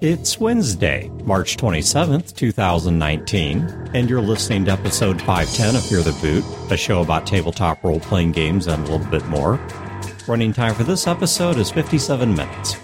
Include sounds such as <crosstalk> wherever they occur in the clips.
It's Wednesday, March 27th, 2019, and you're listening to episode 510 of Fear the Boot, a show about tabletop role playing games and a little bit more. Running time for this episode is 57 minutes.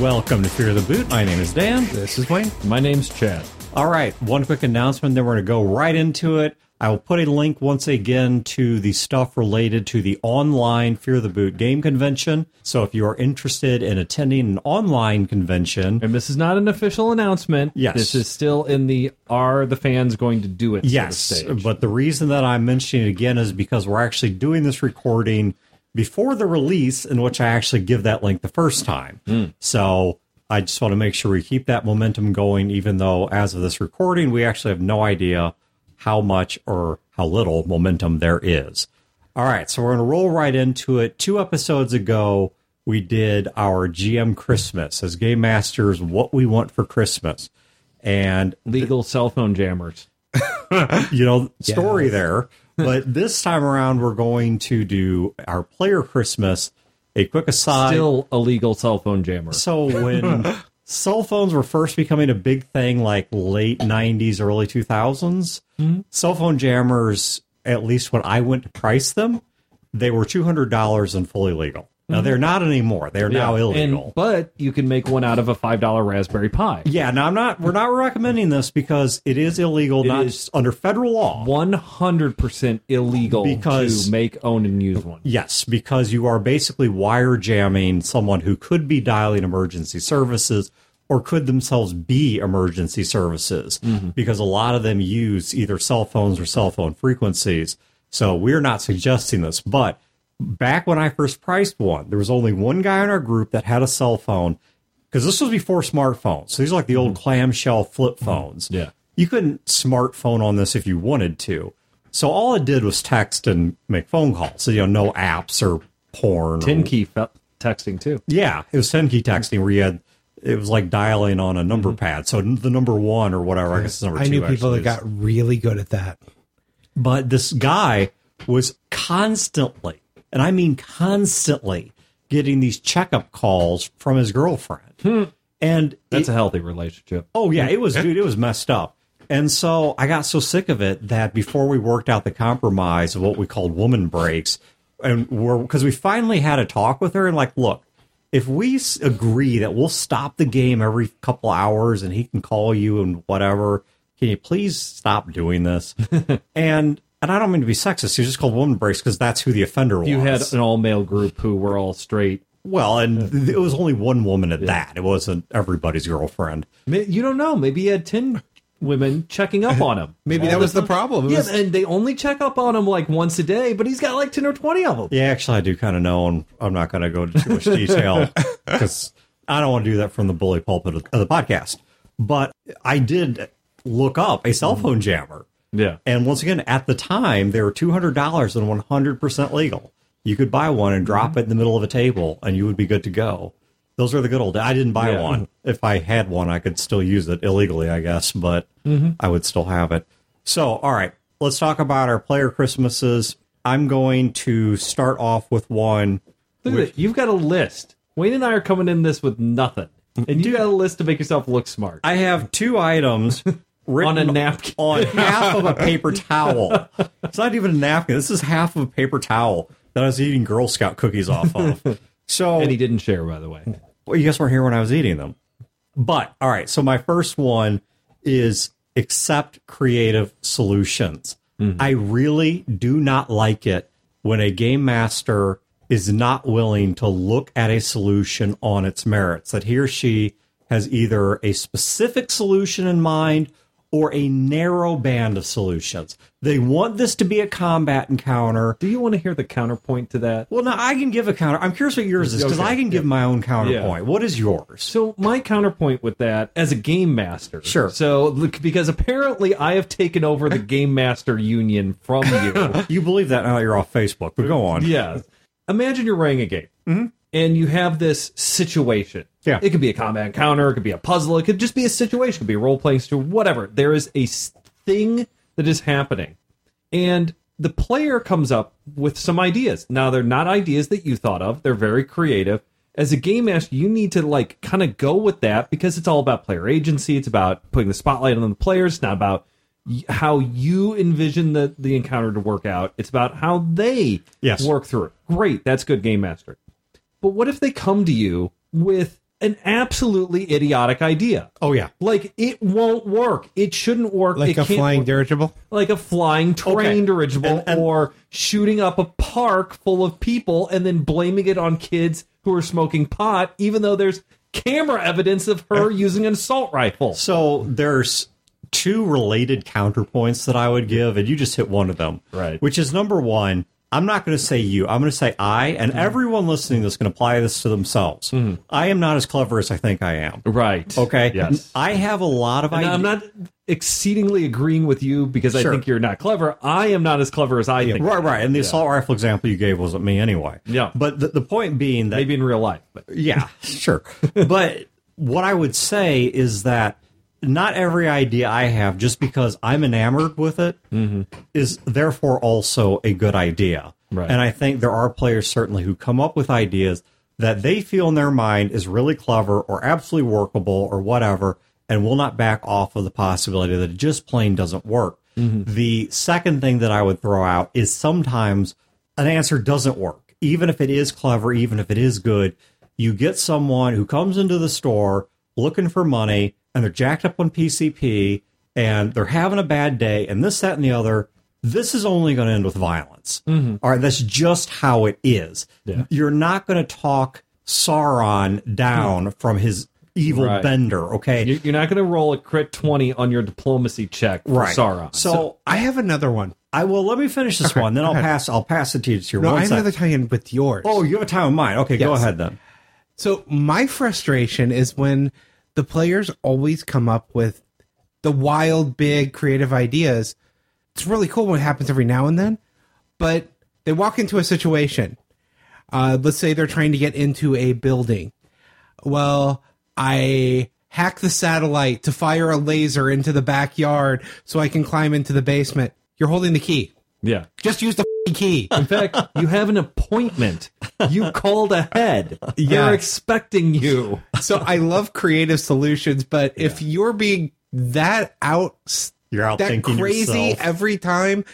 Welcome to Fear the Boot. My name is Dan. This is Wayne. My name's Chad. All right, one quick announcement, then we're going to go right into it. I will put a link once again to the stuff related to the online Fear the Boot game convention. So if you are interested in attending an online convention, And this is not an official announcement. Yes. This is still in the are the fans going to do it sort of yes, but the reason that I'm mentioning it again is because we're actually doing this recording before the release, in which I actually give that link the first time. Hmm. So I just want to make sure we keep that momentum going, even though as of this recording, we actually have no idea how much or how little momentum there is. All right, so we're going to roll right into it. Two episodes ago, we did our GM Christmas as Game Masters, what we want for Christmas. And Legal cell phone jammers. you know, <laughs> story there. But <laughs> this time around, we're going to do our player Christmas. A quick aside. Still a legal cell phone jammer. so when <laughs> cell phones were first becoming a big thing, like late '90s, early 2000s, mm-hmm. cell phone jammers, at least when I went to price them, they were two hundred dollars and fully legal. Now they're not anymore; they're now illegal. And, but you can make one out of a five dollar Raspberry Pi. yeah, now I'm not. We're not recommending this because it is illegal, not is- under federal law. One hundred percent illegal Because- to make, own, and use one. Yes, because you are basically wire jamming someone who could be dialing emergency services or could themselves be emergency services mm-hmm. because a lot of them use either cell phones or cell phone frequencies. So we're not suggesting this, but back when I first priced one, there was only one guy in our group that had a cell phone because this was before smartphones. So these are like the old mm-hmm. clamshell flip mm-hmm. phones. Yeah. You couldn't smartphone on this if you wanted to. So all it did was text and make phone calls. So, you know, no apps or porn. Ten or, key fe- texting too. yeah, it was 10 key mm-hmm. texting where you had, it was like dialing on a number Mm-hmm. pad. So the number one or whatever, I guess it's number I two. knew people actually that is. got really good at that. But this guy was constantly, and I mean constantly, getting these checkup calls from his girlfriend. And Hmm. That's it- a healthy relationship. Oh yeah, it was dude, it was messed up. And so I got so sick of it that before we worked out the compromise of what we called woman breaks, and we're because we finally had a talk with her and like, look, if we agree that we'll stop the game every couple hours and he can call you and whatever, can you please stop doing this? <laughs> and and I don't mean to be sexist. It was just called woman breaks because that's who the offender was. You had an all male group who were all straight. well, and th- it was only one woman at that. It wasn't everybody's girlfriend. You don't know. Maybe he had ten women checking up on him. <laughs> Maybe All that was the time. problem. It Yeah, was- and they only check up on him like once a day, but he's got like ten or twenty of them. Yeah, actually, I do kind of know, and I'm not going to go into too much detail <laughs> because I don't want to do that from the bully pulpit of of the podcast. But I did look up a cell phone jammer. Yeah. And once again, at the time, they were $200 and 100% legal. You could buy one and drop mm-hmm. it in the middle of a table, and you would be good to go. Those are the good old days. I didn't buy Yeah. one. If I had one, I could still use it illegally, I guess, but mm-hmm. I would still have it. So, all right, let's talk about our player Christmases. I'm going to start off with one. Look at it. You've got a list. Wayne and I are coming in this with nothing. And <laughs> you got a list to make yourself look smart. I have two items <laughs> On a napkin. <laughs> on half of a paper towel. It's not even a napkin. This is half of a paper towel that I was eating Girl Scout cookies off of. So, and he didn't share, by the way. well, you guys weren't here when I was eating them. But all right, so my first one is accept creative solutions. Mm-hmm. I really do not like it when a game master is not willing to look at a solution on its merits, that he or she has either a specific solution in mind or a narrow band of solutions. They want this to be a combat encounter. Do you want to hear the counterpoint to that? Well, now I can give a counter. I'm curious what yours is because Okay, I can give my own counterpoint. What is yours? So my counterpoint with that, as a game master, Sure. So because apparently I have taken over the game master union from you. <laughs> You believe that now you're off Facebook, but go on. yeah. Imagine you're running a game, mm-hmm. And you have this situation. Yeah. It could be a combat encounter. It could be a puzzle. It could just be a situation. It could be a role playing situation. Whatever. There is a thing that is happening, and the player comes up with some ideas. Now they're not ideas that you thought of. They're very creative. As a game master, you need to like kind of go with that because it's all about player agency. It's about putting the spotlight on the players. It's not about y- how you envision the the encounter to work out. It's about how they Yes. work through it. Great, that's good game master. But what if they come to you with an absolutely idiotic idea? Oh yeah. Like it won't work. It shouldn't work. Like it a flying work dirigible. like a flying train Okay. dirigible And- and- or shooting up a park full of people and then blaming it on kids who are smoking pot even though there's camera evidence of her <laughs> using an assault rifle So there's two related counterpoints that I would give, and you just hit one of them. Right. Which is number one, I'm not going to say you, I'm going to say I, and mm-hmm. everyone listening that's going to apply this to themselves. Mm-hmm. I am not as clever as I think I am. right Okay. yes I have a lot of ideas. I'm not exceedingly agreeing with you because I think you're not clever. I am not as clever as I think. Right, right. And the assault rifle example you gave wasn't me anyway. Yeah. But the, the point being that Maybe in real life, but Yeah, sure. <laughs> but what I would say is that not every idea I have, just because I'm enamored with it, mm-hmm. is therefore also a good idea. Right. And I think there are players certainly who come up with ideas that they feel in their mind is really clever or absolutely workable or whatever, and will not back off of the possibility that it just plain doesn't work. Mm-hmm. The second thing that I would throw out is sometimes an answer doesn't work. Even if it is clever, even if it is good, you get someone who comes into the store looking for money and they're jacked up on PCP and they're having a bad day and this, that, and the other. This is only going to end with violence. Mm-hmm. All right, that's just how it is. Yeah. You're not going to talk Sauron down hmm. from his evil Right. bender, okay? you- you're not going to roll a crit 20 on your diplomacy check for right. Sauron. So, I have another one. I will let me finish this one, then I'll ahead. pass I'll pass it to you. To your No, one I have sec. another tie-in with yours. Oh, you have a time of mine. Okay, go ahead then. So my frustration is when the players always come up with the wild, big, creative ideas. It's really cool when it happens every now and then, but they walk into a situation. Uh, let's say they're trying to get into a building. Well, I hack the satellite to fire a laser into the backyard so I can climb into the basement. You're holding the key. yeah. Just use the key. In fact, you have an appointment. You called ahead. They're expecting you. so I love creative solutions, but if you're being that out, You're out that thinking crazy yourself. every time,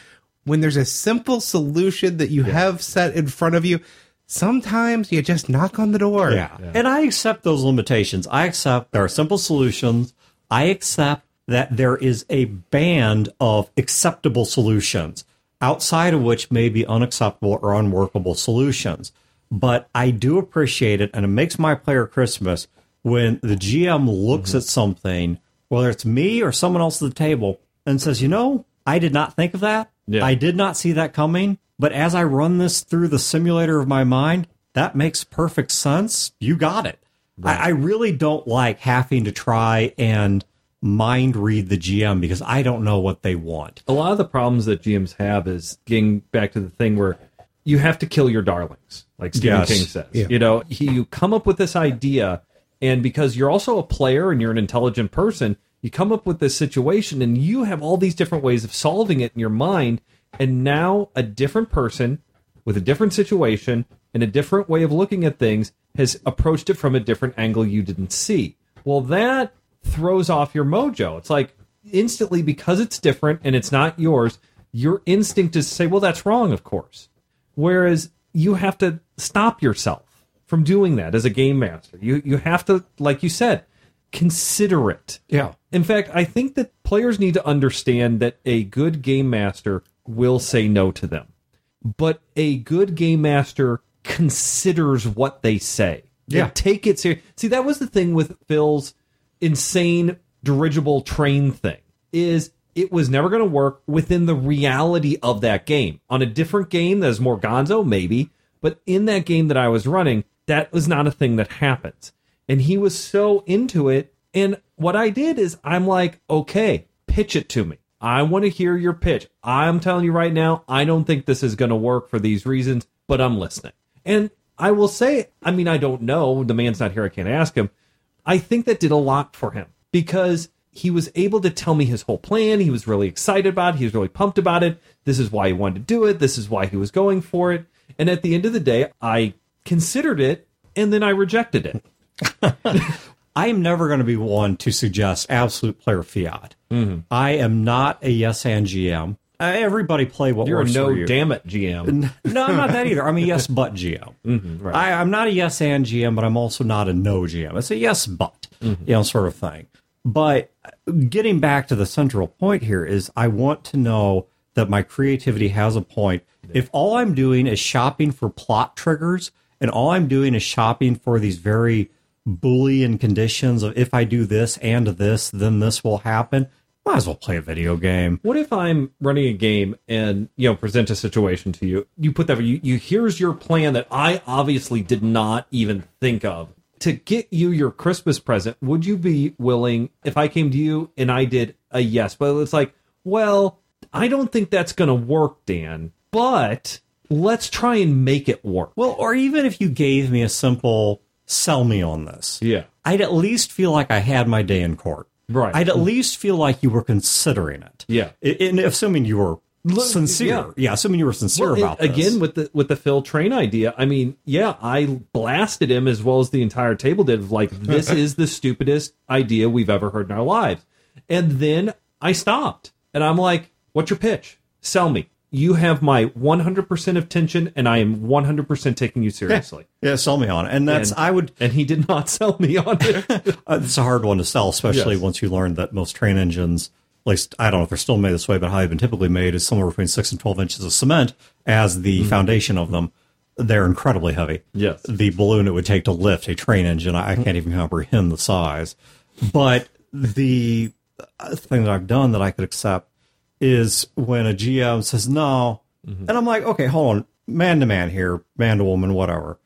when there's a simple solution that you have set in front of you, sometimes you just knock on the door. Yeah. And I accept those limitations. I accept there are simple solutions. I accept that there is a band of acceptable solutions outside of which may be unacceptable or unworkable solutions. But I do appreciate it, and it makes my player Christmas when the GM looks mm-hmm. at something, whether it's me or someone else at the table, and says, You know, I did not think of that. Yeah. I did not see that coming. But as I run this through the simulator of my mind, that makes perfect sense. You got it. I, I really don't like having to try and mind read the GM because I don't know what they want. A lot of the problems that GMs have is getting back to the thing where you have to kill your darlings, like Stephen Yes. King says. Yeah. You know, he, you come up with this idea, and because you're also a player and you're an intelligent person, you come up with this situation, and you have all these different ways of solving it in your mind. And now a different person with a different situation and a different way of looking at things has approached it from a different angle you didn't see. Well, that throws off your mojo. It's like instantly because it's different and it's not yours, your instinct is to say, well, that's wrong, of course. Whereas you have to stop yourself from doing that as a game master. You you have to, like you said, consider it. Yeah. In fact, I think that players need to understand that a good game master will say no to them. But a good game master considers what they say. They Yeah. take it serious. See, that was the thing with Phil's insane dirigible train thing. Is it was never going to work within the reality of that game. On a different game that is more gonzo, maybe, but in that game that I was running, that was not a thing that happens. And he was so into it. And what I did is I'm like, okay, pitch it to me. I want to hear your pitch. I'm telling you right now, I don't think this is going to work for these reasons, but I'm listening. And I will say, I mean, I don't know. The man's not here. I can't ask him. I think that did a lot for him because he was able to tell me his whole plan. He was really excited about it. He was really pumped about it. This is why he wanted to do it. This is why he was going for it. And at the end of the day, I considered it and then I rejected it. <laughs> I am never going to be one to suggest absolute player fiat. Mm-hmm. I am not a yes and GM. Uh, everybody play what You're a no for you. damn it GM. no, I'm not that either. I'm a <laughs> yes but GM. Mm-hmm, right. I, I'm not a yes and GM, but I'm also not a no GM. It's a yes but, Mm-hmm. you know, sort of thing. But getting back to the central point here is I want to know that my creativity has a point. If all I'm doing is shopping for plot triggers and all I'm doing is shopping for these very Boolean conditions of if I do this and this, then this will happen, might as well play a video game. What if I'm running a game and you know present a situation to you? You put that you, you here's your plan that I obviously did not even think of to get you your Christmas present. Would you be willing if I came to you and I did a yes, but it's like, well, I don't think that's going to work, Dan. But let's try and make it work. Well, or even if you gave me a simple sell me on this. Yeah. I'd at least feel like I had my day in court. Right. I'd at least feel like you were considering it. Yeah. And assuming you were sincere. yeah. Yeah. assuming you were sincere Well, about this. again with the with the Phil Train idea. I mean, yeah, I blasted him as well as the entire table did. Of like, this <laughs> is the stupidest idea we've ever heard in our lives. And then I stopped, and I'm like, "What's your pitch? Sell me. You have my 100% of attention, and I am 100% taking you seriously." yeah, sell me on it. And that's, And- I would, And he did not <laughs> sell me on it. <laughs> uh, it's a hard one to sell, especially Yes. once you learn that most train engines, at least, I don't know if they're still made this way, but how they've been typically made is somewhere between six and 12 inches of cement as the foundation of them. They're incredibly heavy. Yes. The balloon it would take to lift a train engine, I I can't even comprehend the size. But the uh, thing that I've done that I could accept is when a GM says no, mm-hmm. and I'm like, okay, hold on, man to man here, man to woman, whatever.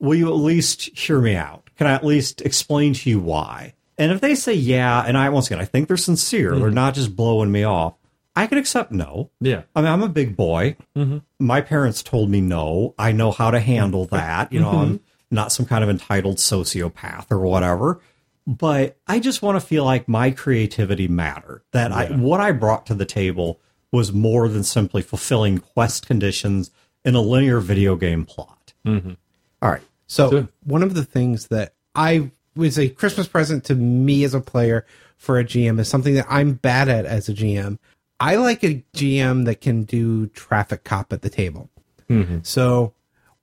Will you at least hear me out? Can I at least explain to you why? And if they say yeah, and I once again I think they're sincere, they're mm-hmm. not just blowing me off, I can accept no. yeah. I mean, I'm a big boy. Mm-hmm. My parents told me no. I know how to handle <laughs> that. You know, I'm not some kind of entitled sociopath or whatever. But I just want to feel like my creativity mattered. That I, what I brought to the table was more than simply fulfilling quest conditions in a linear video game plot. Mm-hmm. All right. So Sure. one of the things that I was a Christmas present to me as a player for a GM is something that I'm bad at as a GM. I like a GM that can do traffic cop at the table. Mm-hmm. So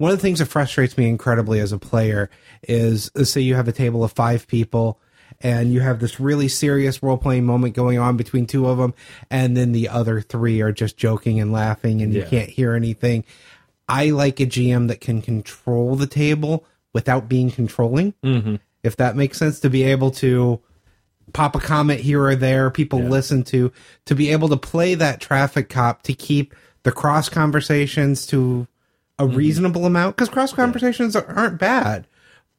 one of the things that frustrates me incredibly as a player is let's say you have a table of five people and you have this really serious role playing moment going on between two of them and then the other three are just joking and laughing and you can't hear anything. I like a GM that can control the table without being controlling. Mm-hmm. If that makes sense, to be able to pop a comment here or there, people listen to, to be able to play that traffic cop to keep the cross conversations to a reasonable amount because cross conversations aren't bad,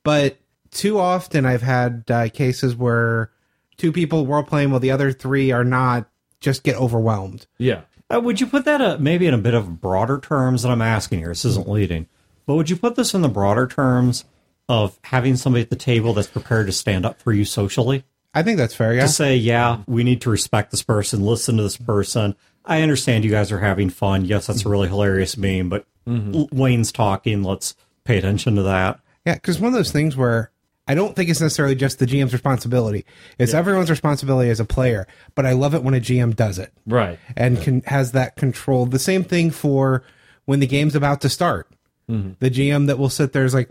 but too often I've had uh, cases where two people role playing while the other three are not just get overwhelmed. Yeah. Uh, would you put that uh, maybe in a bit of broader terms that I'm asking here? This isn't leading, but would you put this in the broader terms of having somebody at the table that's prepared to stand up for you socially? I think that's fair. Yeah. To say, yeah, we need to respect this person, listen to this person. I understand you guys are having fun. Yes, that's a really hilarious meme, but mm-hmm. L- Wayne's talking. Let's pay attention to that. Yeah, because one of those things where I don't think it's necessarily just the GM's responsibility. It's everyone's responsibility as a player, but I love it when a GM does it Right. and can has that control. The same thing for when the game's about to start. Mm-hmm. The GM that will sit there is like,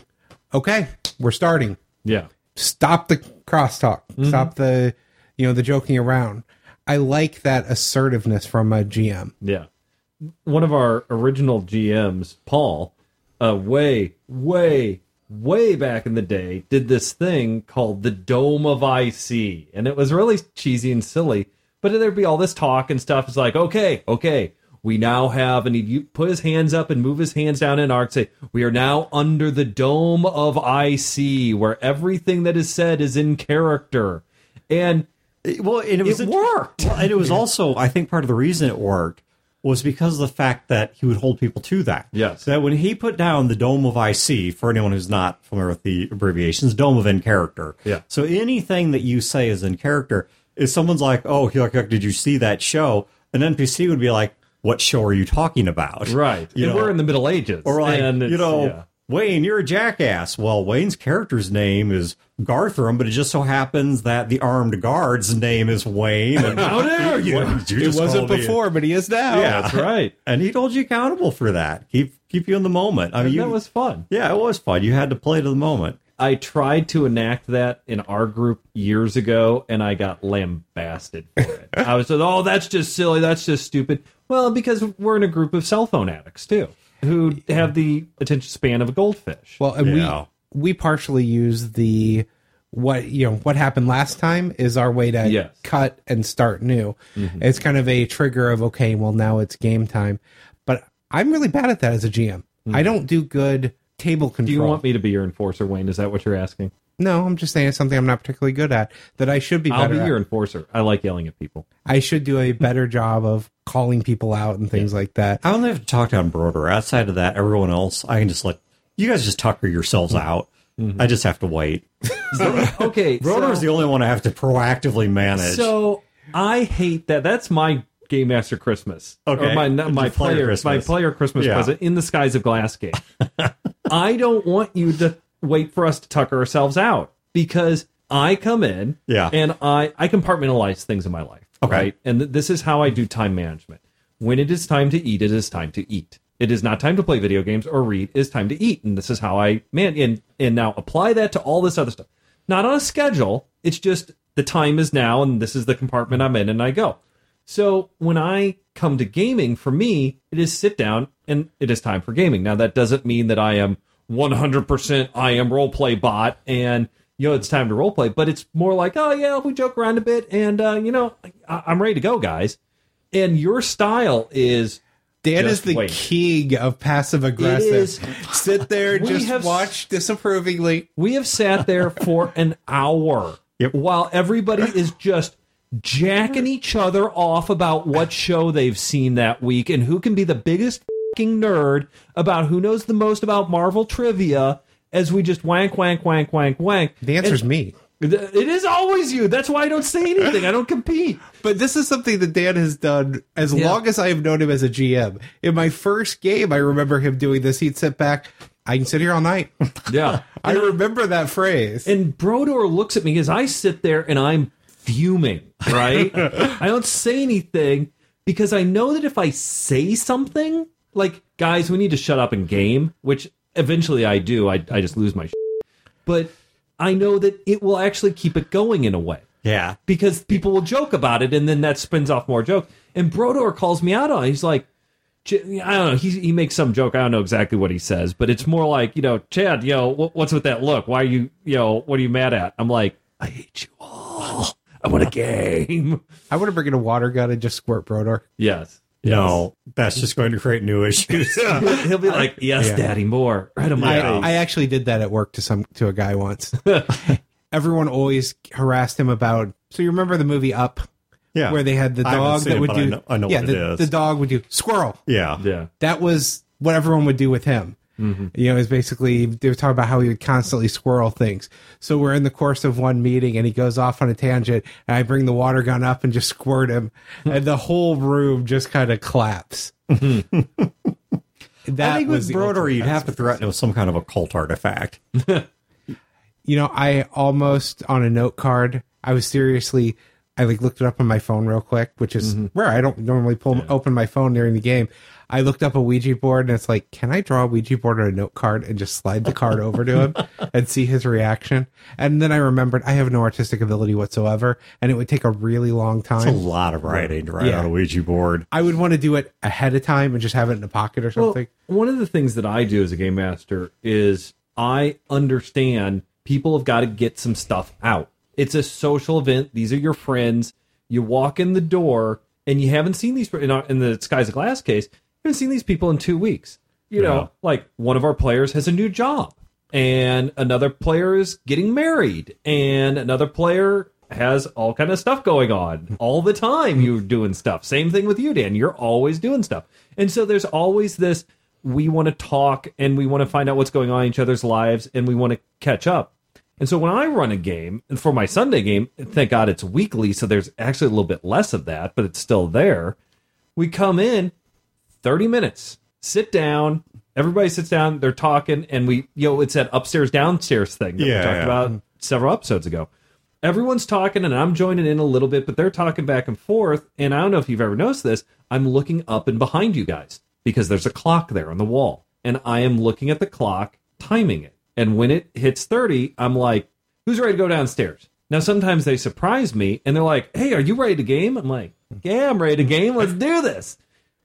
okay, we're starting. Yeah. Stop the crosstalk. Mm-hmm. Stop the, you know, the joking around. I like that assertiveness from a GM. Yeah. One of our original GMs, Paul, uh, way, way, way back in the day, did this thing called the Dome of IC. And it was really cheesy and silly. But there'd be all this talk and stuff. It's like, okay, okay, we now have, and he'd put his hands up and move his hands down in arc, say, we are now under the Dome of IC, where everything that is said is in character. And Well, and it, was It worked. Well, and it was also, I think, part of the reason it worked was because of the fact that he would hold people to that. Yes. That when he put down the Dome of IC, for anyone who's not familiar with the abbreviations, Dome of in character. Yeah. So anything that you say is in character, if someone's like, "Oh, did you see that show?" An NPC would be like, "What show are you talking about?" Right. You and know, we're in the Middle Ages. or like, and you know, yeah. Wayne, you're a jackass. Well, Wayne's character's name is Garthram, but it just so happens that the armed guard's name is Wayne. And <laughs> How dare <laughs> you? What you It wasn't call me? before, but he is now. Yeah. That's right. And he told you accountable for that. Keep keep you in the moment. I mean, And you, that was fun. yeah, it was fun. You had to play to the moment. I tried to enact that in our group years ago, and I got lambasted for it. <laughs> I was like, "Oh, that's just silly. That's just stupid." Well, because we're in a group of cell phone addicts too, who have the attention span of a goldfish. Well, and Yeah. we we partially use the what you know what happened last time is our way to Yes. cut and start new. Mm-hmm. It's kind of a trigger of okay, well now it's game time. But I'm really bad at that as a GM. I mm. don't do good table control. Do you want me to be your enforcer, Wayne? Is that what you're asking? No, I'm just saying it's something I'm not particularly good at that I should be I'll better be at. your enforcer. I like yelling at people. I should do a better job of calling people out and things like that. I only have to talk down Broder. Outside of that, everyone else, I can just let you guys just tucker yourselves mm-hmm. out. Mm-hmm. I just have to wait. <laughs> Okay, <laughs> Broder is so, the only one I have to proactively manage. so I hate that. That's my game master Christmas. Okay. or my not my Your player player Christmas. my player Christmas Yeah. present in the skies of glass game. <laughs> I don't want you to wait for us to tucker ourselves out because I come in Yeah. and I I compartmentalize things in my life. Okay. Right. And th- this is how I do time management. When it is time to eat, it is time to eat. It is not time to play video games or read. It is time to eat. And this is how I man and and now apply that to all this other stuff. Not on a schedule. It's just the time is now and this is the compartment I'm in and I go. So when I come to gaming, for me, it is sit down and it is time for gaming. Now that doesn't mean that I am 100% I am roleplay bot and you know it's time to roleplay, but it's more like oh yeah we joke around a bit and uh, you know I- I'm ready to go guys. And your style is Dan is the wait. king of passive aggressive. Sit there, just have- watch disapprovingly. We have sat there for an hour Yep. while everybody is just jacking each other off about what show they've seen that week and who can be the biggest nerd about who knows the most about Marvel trivia as we just wank, wank, wank, wank, wank. The answer's And me. It is always you. That's why I don't say anything. I don't compete. But this is something that Dan has done as Yeah. long as I have known him as a GM. In my first game, I remember him doing this. He'd sit back. I can sit here all night. <laughs> Yeah. <laughs> I remember that phrase. And Brodor looks at me as I sit there and I'm fuming, right? <laughs> I don't say anything because I know that if I say something, like, guys, we need to shut up and game, which eventually I do. I, I just lose my shit. But I know that it will actually keep it going in a way yeah. because people will joke about it and then that spins off more joke. And Brodor calls me out on it. He's like, I don't know. He, he makes some joke. I don't know exactly what he says, but it's more like, you know, Chad, you know, wh- what's with that look? Why are you, you know, what are you mad at? I'm like, I hate you all. I want a <laughs> game. I want to bring in a water gun and just squirt Brodor. Yes. No, that's just going to create new issues. <laughs> He'll be like, yes, Yeah. daddy, more. Right on my I. I actually did that at work to some to a guy once. <laughs> Everyone always harassed him about. So you remember the movie Up, yeah. where they had the dog that it, would do. I know, I know yeah, the, the dog would do squirrel. yeah. yeah. That was what everyone would do with him. Mm-hmm. You know, it's basically they were talking about how he would constantly squirrel things. So we're in the course of one meeting, and he goes off on a tangent, and I bring the water gun up and just squirt him, hmm. and the whole room just kind of claps. that <laughs> I think was with Broder, you'd have to threaten it with some kind of occult artifact. <laughs> you know, I almost on a note card, I was seriously, I like looked it up on my phone real quick, which is mm-hmm. where I don't normally pull open my phone during the game. I looked up a Ouija board and it's like, can I draw a Ouija board on a note card and just slide the card over to him <laughs> and see his reaction? And then I remembered I have no artistic ability whatsoever, and it would take a really long time. It's a lot of writing to write Yeah. on a Ouija board. I would want to do it ahead of time and just have it in a pocket or something. Well, one of the things that I do as a game master is I understand people have got to get some stuff out. It's a social event. These are your friends. You walk in the door and you haven't seen these in, our, in the Skies of Glass case. Haven't seen these people in two weeks. You Yeah. know, like one of our players has a new job, and another player is getting married, and another player has all kind of stuff going on all the time. You're doing stuff. Same thing with you, Dan. You're always doing stuff, and so there's always this. We want to talk and we want to find out what's going on in each other's lives, and we want to catch up. And so when I run a game and for my Sunday game, thank God it's weekly, so there's actually a little bit less of that, but it's still there. We come in 30 minutes, sit down, everybody sits down, they're talking, and we, you know, it's that upstairs downstairs thing that Yeah, we talked yeah. about several episodes ago. Everyone's talking, and I'm joining in a little bit, but they're talking back and forth. And I don't know if you've ever noticed this. I'm looking up and behind you guys because there's a clock there on the wall, and I am looking at the clock, timing it. And when it hits 30, I'm like, who's ready to go downstairs? Now, sometimes they surprise me and they're like, hey, are you ready to game? I'm like, yeah, I'm ready to game. Let's do this.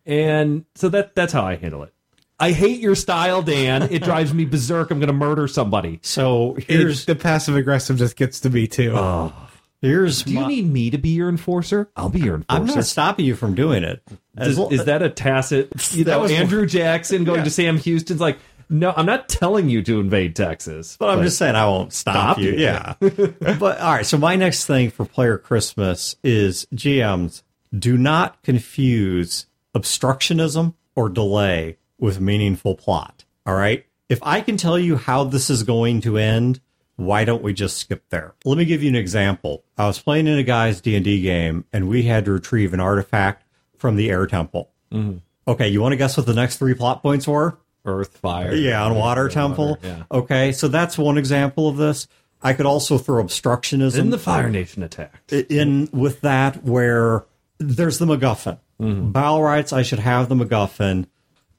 And so that that's how I handle it. I hate your style, Dan. It drives me berserk. I'm going to murder somebody. So Here's the passive aggressive just gets to me too. Oh. here's Do you my- need me to be your enforcer? I'll be your enforcer. I'm not stopping you from doing it. Is, lo- is that a tacit? <laughs> You That know, was- Andrew Jackson going to Sam Houston's like, no, I'm not telling you to invade Texas. But I'm just saying I won't stop, Stop you. you. Yeah. <laughs> but all right. So my next thing for player Christmas is GMs do not confuse obstructionism or delay with meaningful plot. All right. If I can tell you how this is going to end, why don't we just skip there? Let me give you an example. I was playing in a guy's D&D game and we had to retrieve an artifact from the air temple. Mm-hmm. Okay, you want to guess what the next three plot points were? Earth, fire. Yeah, on Water Temple. yeah. Okay, so that's one example of this. I could also throw obstructionism Then the Fire Nation attacked. in with that where there's the MacGuffin. Mm-hmm. Battle rights, I should have the MacGuffin.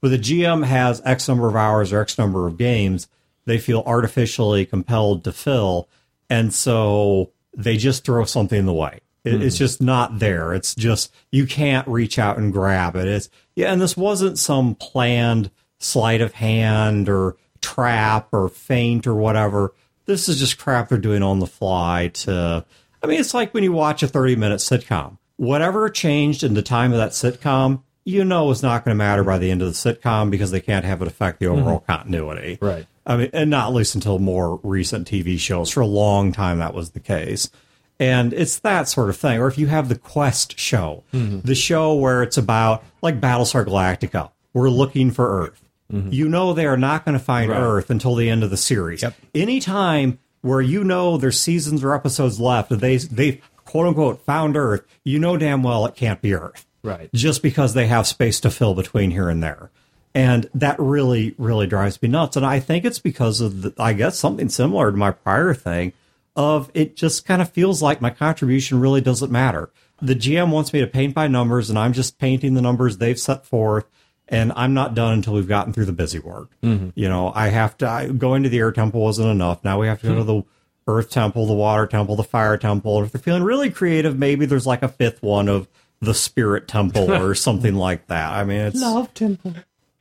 But the GM has X number of hours or X number of games they feel artificially compelled to fill. And so they just throw something in the way. It, It's mm-hmm. just not there. It's just, you can't reach out and grab it. It's, yeah, and this wasn't some planned sleight of hand or trap or feint or whatever. This is just crap they're doing on the fly to, I mean, it's like when you watch a 30 minute sitcom. Whatever changed in the time of that sitcom, you know is not going to matter by the end of the sitcom because they can't have it affect the overall mm-hmm. continuity. Right. I mean, and not least until more recent TV shows. For a long time, that was the case. And it's that sort of thing. Or if you have the Quest show, mm-hmm. the show where it's about, like Battlestar Galactica, we're looking for Earth. Mm-hmm. You know they are not going to find Right. Earth until the end of the series. Anytime where you know there's seasons or episodes left, they they quote unquote found Earth, you know damn well it can't be Earth Right. just because they have space to fill between here and there. And that really, really drives me nuts. And I think it's because of, the, I guess, something similar to my prior thing of it just kind of feels like my contribution really doesn't matter. The GM wants me to paint by numbers, and I'm just painting the numbers they've set forth, and I'm not done until we've gotten through the busy work. Mm-hmm. You know, I have to, I, going to the air temple wasn't enough. Now we have to go to the earth temple, the water temple, the fire temple. And if they're feeling really creative, maybe there's like a fifth one of the spirit temple <laughs> or something like that. I mean, it's Love Temple.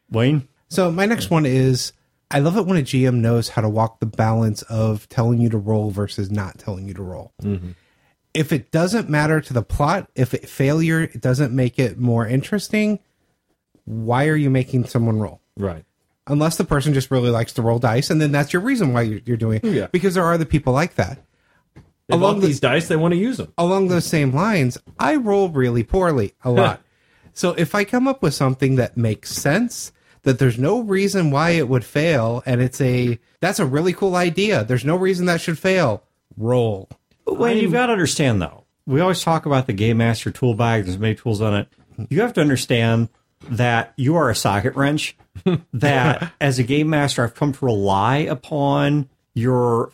Wayne. So my next one is I love it when a GM knows how to walk the balance of telling you to roll versus not telling you to roll. Mm-hmm. If it doesn't matter to the plot, if it, failure it doesn't make it more interesting, why are you making someone roll? Right. Unless the person just really likes to roll dice, and then that's your reason why you're, you're doing it. Yeah. Because there are the people like that. They Along the- these dice. They want to use them. along those same lines, I roll really poorly a <laughs> lot. so if I come up with something that makes sense, that there's no reason why it would fail, and it's a that's a really cool idea. There's no reason that should fail. Roll. But you've got to understand though. We always talk about the game master tool bag. There's many tools on it. You have to understand that you are a socket wrench. <laughs> that as a game master, I've come to rely upon your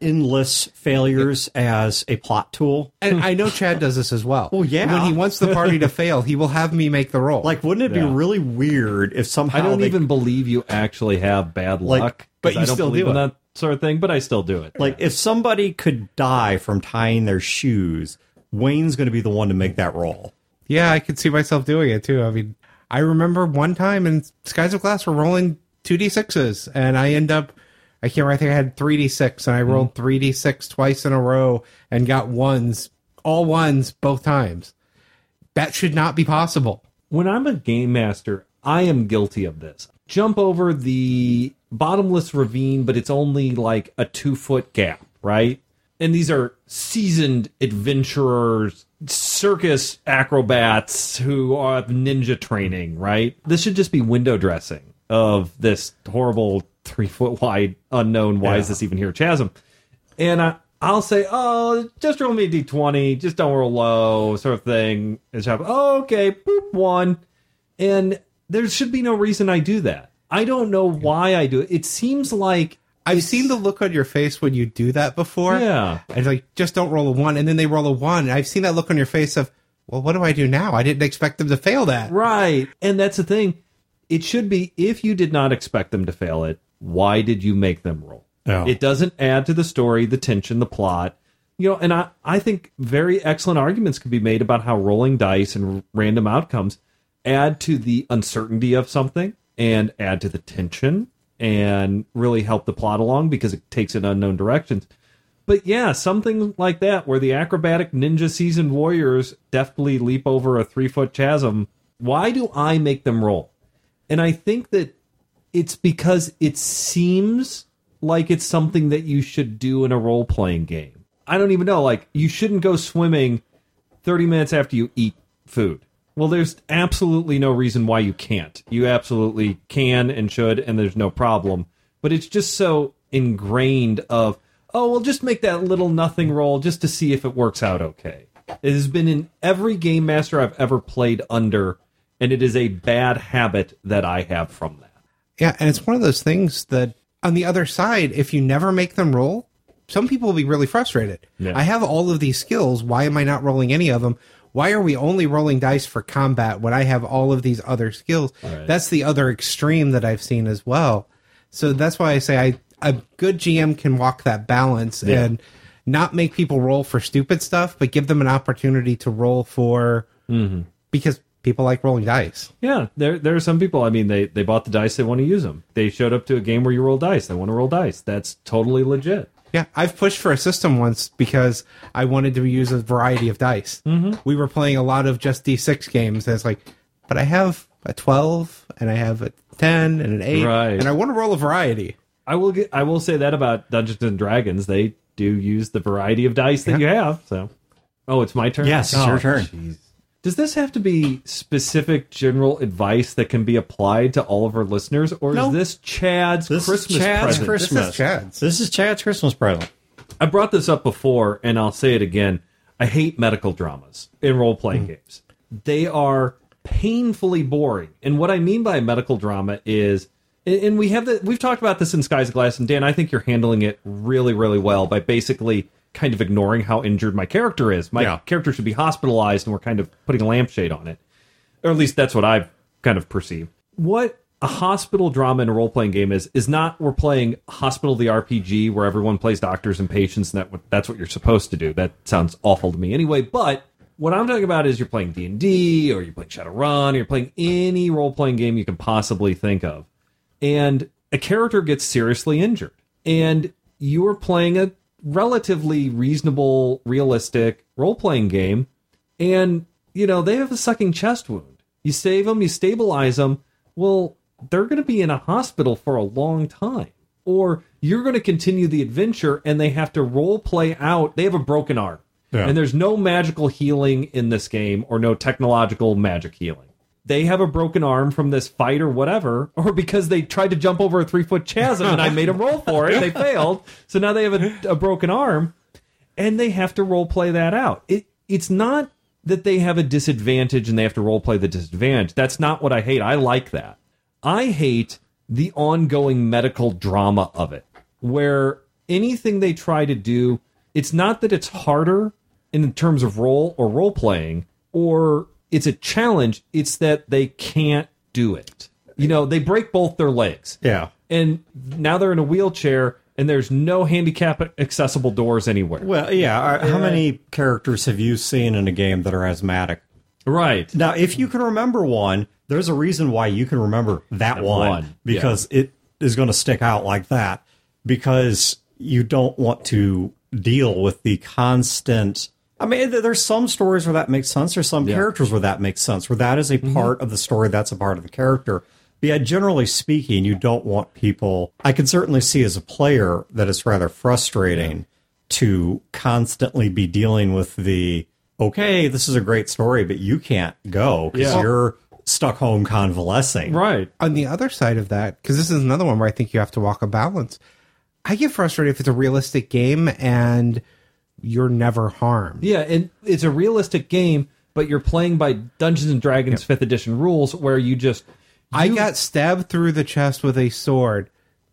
endless failures as a plot tool. And I know Chad does this as well. Well, yeah. When he wants the party to <laughs> fail, he will have me make the roll. Like, wouldn't it Yeah. be really weird if somehow I don't they- even believe you actually have bad Like, luck. 'cause but you I don't still believe do in it. that sort of thing. But I still do it. like if somebody could die from tying their shoes, Wayne's going to be the one to make that roll. Yeah, I could see myself doing it too. I mean, I remember one time in Skies of Glass, we're rolling 2d6s, and I end up, I can't remember, I think I had 3d6, and I rolled mm-hmm. 3d6 twice in a row and got ones, all ones both times. That should not be possible. when I'm a game master, I am guilty of this. Jump over the bottomless ravine, but it's only like a two foot gap, right? And these are seasoned adventurers, circus acrobats who have ninja training, right? This should just be window dressing of this horrible three foot wide, unknown, why is this even here chasm? and I, I'll say, "Oh, just roll me a d20, just don't roll low," sort of thing. It's. Oh, okay, boop one, and there should be no reason I do that. I don't know why I do it. It seems like I've seen the look on your face when you do that before. Yeah. And like, just don't roll a one. And then they roll a one. And I've seen that look on your face of, well, what do I do now? I didn't expect them to fail that. Right. And that's the thing. It should be if you did not expect them to fail it, why did you make them roll? Yeah. It doesn't add to the story, the tension, the plot. You know, and I, I think very excellent arguments could be made about how rolling dice and random outcomes add to the uncertainty of something and add to the tension and really help the plot along because it takes it unknown directions. But yeah, something like that where the acrobatic ninja seasoned warriors deftly leap over a three foot chasm. Why do I make them roll? And I think that it's because it seems like it's something that you should do in a role playing game. I don't even know. Like, you shouldn't go swimming 30 minutes after you eat food. Well, there's absolutely no reason why you can't. You absolutely can and should, and there's no problem. But it's just so ingrained of, oh, we'll just make that little nothing roll just to see if it works out okay. It has been in every game master I've ever played under, and it is a bad habit that I have from that. Yeah. And it's one of those things that on the other side, if you never make them roll, some people will be really frustrated. Yeah. I have all of these skills. Why am I not rolling any of them? Why are we only rolling dice for combat when I have all of these other skills? Right. That's the other extreme that I've seen as well. So that's why I say I a good GM can walk that balance Yeah. and not make people roll for stupid stuff, but give them an opportunity to roll for Mm-hmm. because people like rolling dice. Yeah, there there are some people. I mean, they they bought the dice, they want to use them. They showed up to a game where you roll dice, they want to roll dice. That's totally legit. Yeah, I've pushed for a system once because I wanted to use a variety of dice. Mm-hmm. We were playing a lot of just D6 games, and it's like, but I have a 12, and I have a 10, and an 8, Right. and I want to roll a variety. I will get. I will say that about Dungeons and Dragons. They do use the variety of dice that you have. So, oh, it's my turn. Yes, it's Oh, your turn. jeez. Does this have to be specific general advice that can be applied to all of our listeners, or No. is this Chad's This Christmas is Chad's present? Christmas. This is Chad's. This is Chad's Christmas present. I brought this up before, and I'll say it again. I hate medical dramas in role playing mm-hmm. games. They are painfully boring. And what I mean by medical drama is, and and we have the, we've talked about this in Skies of Glass, and Dan, I think you're handling it really, really well by basically kind of ignoring how injured my character is. My Yeah. character should be hospitalized, and we're kind of putting a lampshade on it, or at least that's what I've kind of perceived. What a hospital drama in a role playing game is is not we're playing Hospital the RPG where everyone plays doctors and patients and that that's what you're supposed to do. That sounds awful to me anyway. But what I'm talking about is you're playing D and D or you're playing Shadowrun or you're playing any role playing game you can possibly think of, and a character gets seriously injured, and you're playing a relatively reasonable, realistic role playing game, and you know they have a sucking chest wound. You save them, you stabilize them. Well, they're going to be in a hospital for a long time. Or you're going to continue the adventure and they have to role play out. They have a broken arm. Yeah. And there's no magical healing in this game or no technological magic healing. They have a broken arm from this fight or whatever, or because they tried to jump over a three foot chasm and I made them roll for it. They failed. So now they have a, a broken arm and they have to role play that out. It it's not that they have a disadvantage and they have to role play the disadvantage. That's not what I hate. I like that. I hate the ongoing medical drama of it, where anything they try to do, it's not that it's harder in terms of role or role playing, or it's a challenge. It's that they can't do it. You know, they break both their legs Yeah. and now they're in a wheelchair and there's no handicap accessible doors anywhere. Well, yeah. uh, How many characters have you seen in a game that are asthmatic? Right. Now, if you can remember one, there's a reason why you can remember that, That one, one, because it is going to stick out like that because you don't want to deal with the constant. I mean, there's some stories where that makes sense. There's some characters where that makes sense, where that is a mm-hmm. part of the story, that's a part of the character. But yeah, generally speaking, you don't want people. I can certainly see as a player that it's rather frustrating to constantly be dealing with the okay, this is a great story, but you can't go because Yeah. you're stuck home convalescing. Right. On the other side of that, because this is another one where I think you have to walk a balance. I get frustrated if it's a realistic game and you're never harmed. Yeah, and it's a realistic game, but you're playing by Dungeons and Dragons Fifth Edition rules, where you just I got stabbed through the chest with a sword.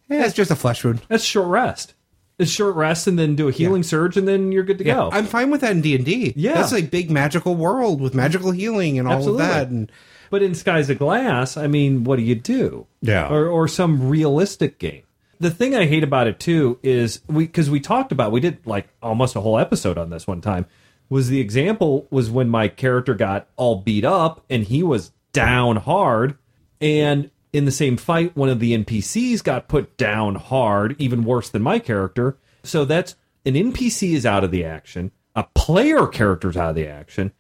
Yeah, it's just a flesh wound. that's short rest. It's short rest, and then do a healing surge, and then you're good to go. I'm fine with that in D and D. Yeah. that's a big magical world with magical healing and all Absolutely. of that. And But in Skies of Glass, I mean, what do you do? Yeah. Or, or some realistic game. The thing I hate about it too is we because we talked about we did like almost a whole episode on this one time was the example was when my character got all beat up and he was down hard and in the same fight one of the NPCs got put down hard even worse than my character. So that's an NPC is out of the action. A player character's out of the action.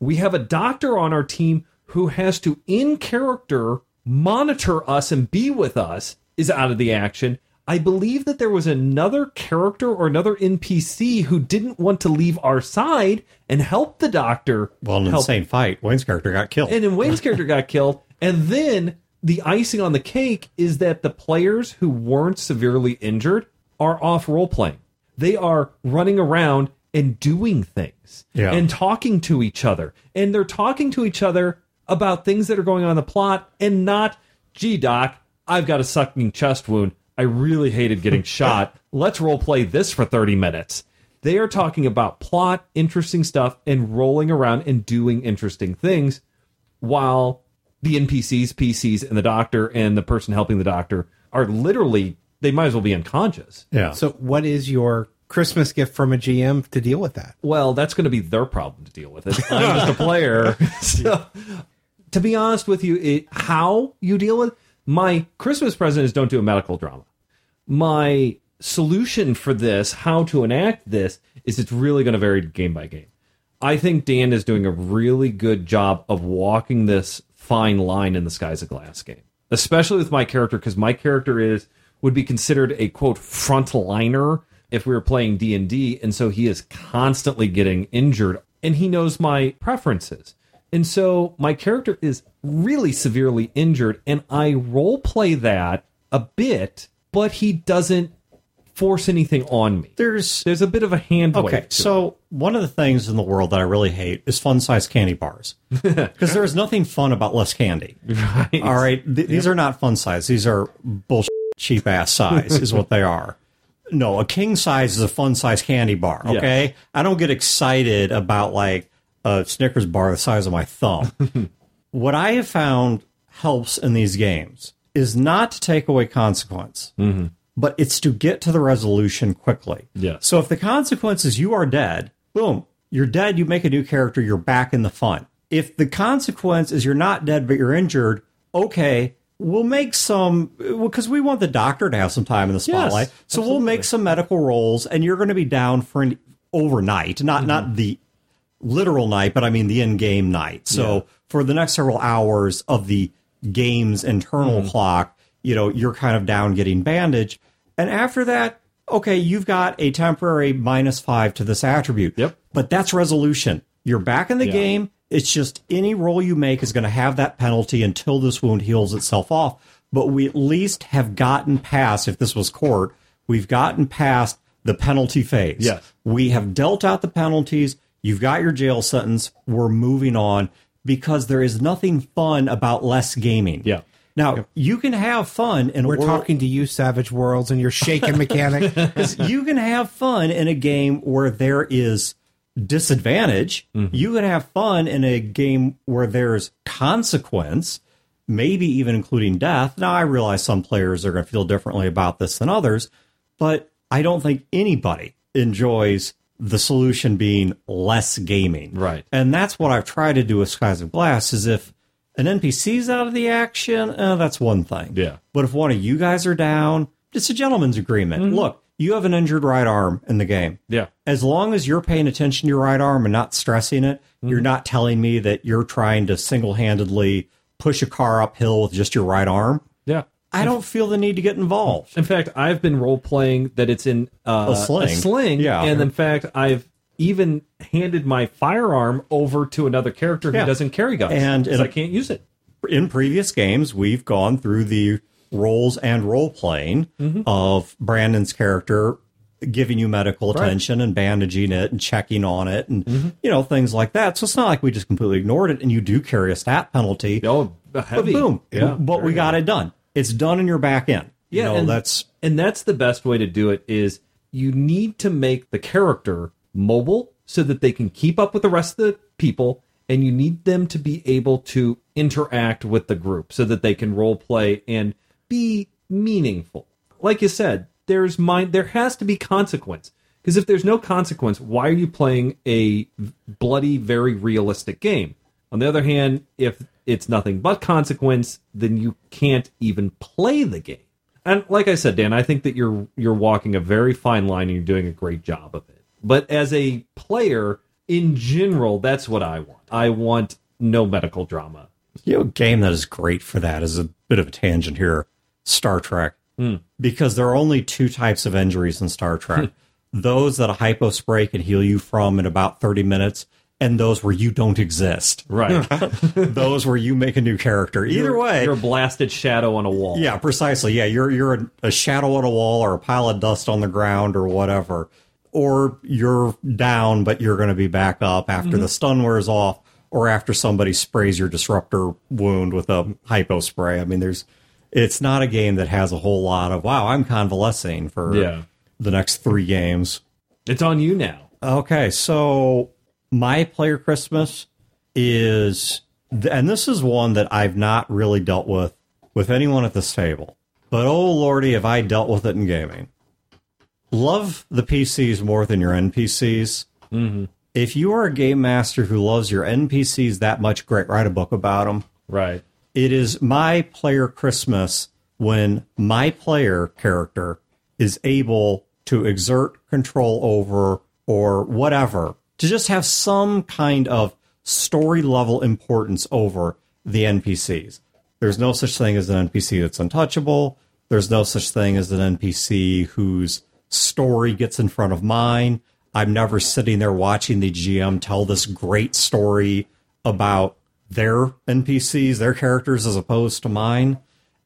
We have a doctor on our team who has to in character monitor us and be with us is out of the action i believe that there was another character or another npc who didn't want to leave our side and help the doctor Well, in the help same fight, Wayne's character got killed. and then Wayne's <laughs> character got killed. And then the icing on the cake is that the players who weren't severely injured are off role playing. They are running around and doing things Yeah. and talking to each other. And they're talking to each other about things that are going on in the plot and not, gee, Doc, I've got a sucking chest wound. I really hated getting <laughs> shot. Let's role play this for 30 minutes. They are talking about plot, interesting stuff, and rolling around and doing interesting things while the NPCs, PCs, and the doctor and the person helping the doctor are literally, they might as well be unconscious. yeah. so, what is your Christmas gift from a GM to deal with that? Well, that's going to be their problem to deal with it. I'm just a player. <laughs> <laughs> so, to be honest with you, it, how you deal with my Christmas present is don't do a medical drama. My solution for this, how to enact this, is it's really going to vary game by game. I think Dan is doing a really good job of walking this fine line in the Skies of Glass game, especially with my character, because my character is would be considered a quote frontliner if we were playing D and D, and so he is constantly getting injured, and he knows my preferences, and so my character is really severely injured, and I role play that a bit, but he doesn't force anything on me. There's There's a bit of a hand. Okay, so one of the things in the world that I really hate is fun size candy bars <laughs> because there's nothing fun about less candy. Right. All right, Th- these are not fun size; these are bullshit, cheap ass size is what they are. No, a king size is a fun size candy bar. Okay, I don't get excited about like a Snickers bar the size of my thumb. <laughs> what I have found helps in these games is not to take away consequence, mm-hmm. but it's to get to the resolution quickly. Yes. So if the consequence is you are dead, boom, you're dead, you make a new character, you're back in the fun. If the consequence is you're not dead but you're injured, okay, we'll make some because we want the doctor to have some time in the spotlight. so we'll make some medical rolls and you're going to be down for an overnight, not not mm-hmm. the literal night, but I mean the in-game night. So for the next several hours of the game's internal mm-hmm. clock, you know, you're kind of down getting bandage. And after that, okay, you've got a temporary minus five to this attribute. Yep. But that's resolution. You're back in the game. It's just any roll you make is going to have that penalty until this wound heals itself off. But we at least have gotten past, if this was court, we've gotten past the penalty phase. Yes. We have dealt out the penalties. You've got your jail sentence. We're moving on because there is nothing fun about less gaming. Yeah. Now, you can have fun in We're world- talking to you, Savage Worlds, and your shaken mechanic. <laughs> you can have fun in a game where there is disadvantage. Mm-hmm. You can have fun in a game where there's consequence, maybe even including death. Now, I realize some players are going to feel differently about this than others, but I don't think anybody enjoys the solution being less gaming. Right. And that's what I've tried to do with Skies of Glass is if an NPC's out of the action, uh, that's one thing. Yeah. But if one of you guys are down, it's a gentleman's agreement. Look, you have an injured right arm in the game. Yeah. As long as you're paying attention to your right arm and not stressing it, you're not telling me that you're trying to single handedly push a car uphill with just your right arm. Yeah. I don't feel the need to get involved. In fact, I've been role playing that it's in uh, A sling. sling, Yeah. and in fact, I've even handed my firearm over to another character who Yeah. doesn't carry guns, And 'cause in a- I can't use it. In previous games, we've gone through the roles and role playing of Brandon's character giving you medical attention and bandaging it and checking on it and you know things like that. So it's not like we just completely ignored it and you do carry a stat penalty. Oh, But boom. Yeah. But we got it done. It's done in your back end. You Yeah, know, and that's and that's the best way to do it is you need to make the character mobile so that they can keep up with the rest of the people and you need them to be able to interact with the group so that they can role play and be meaningful. Like you said, there's mind there has to be consequence. Because if there's no consequence, why are you playing a bloody, very realistic game? On the other hand, if it's nothing but consequence, then you can't even play the game. And like I said, Dan, I think that you're you're walking a very fine line and you're doing a great job of it. But as a player, in general, that's what I want. I want no medical drama. You know, a game that is great for that is a bit of a tangent here Star Trek. Hmm. Because there are only two types of injuries in Star Trek <laughs> those that a hypo spray can heal you from in about 30 minutes, and those where you don't exist. Right. <laughs> those where you make a new character. Either way. You're a blasted shadow on a wall. yeah, precisely. Yeah, you're you're a, a shadow on a wall or a pile of dust on the ground or whatever. Or you're down, but you're going to be back up after mm-hmm. the stun wears off, or after somebody sprays your disruptor wound with a hypo spray. I mean, there's, it's not a game that has a whole lot of wow. I'm convalescing for Yeah. the next three games. It's on you now. Okay, so my player Christmas is, and this is one that I've not really dealt with with anyone at this table, but oh lordy, have I dealt with it in gaming. Love the PCs more than your NPCs. Mm-hmm. If you are a game master who loves your NPCs that much, great, write a book about them Right. it is my player Christmas when my player character is able to exert control over or whatever to just have some kind of story level importance over the NPCs. There's no such thing as an NPC that's untouchable. There's no such thing as an NPC whose story gets in front of mine. I'm never sitting there watching the GM tell this great story about their NPCs, their characters, as opposed to mine.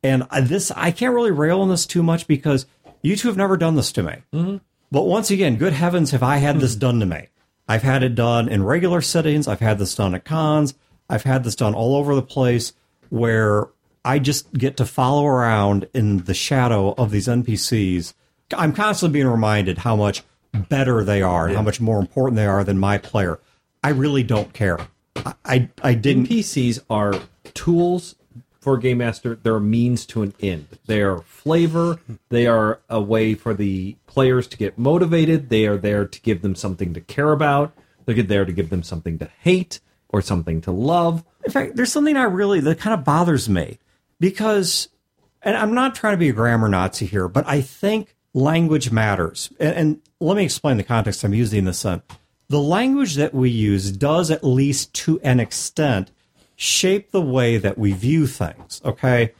And I- this, I can't really rail on this too much because you two have never done this to me. Mm-hmm. But once again, good heavens, have I had this hmm. done to me? I've had it done in regular settings. I've had this done at cons. I've had this done all over the place where I just get to follow around in the shadow of these NPCs. I'm constantly being reminded how much better they are and how much more important they are than my player. I really don't care. I, I, I didn't. NPCs are tools for a game master. They're a means to an end. They are flavor. They are a way for the players to get motivated. They are there to give them something to care about. They're there to give them something to hate or something to love. in fact, there's something I really that kind of bothers me because, and I'm not trying to be a grammar Nazi here, but I think language matters. And, and let me explain the context I'm using this in. The language that we use does, at least to an extent, shape the way that we view things. Okay.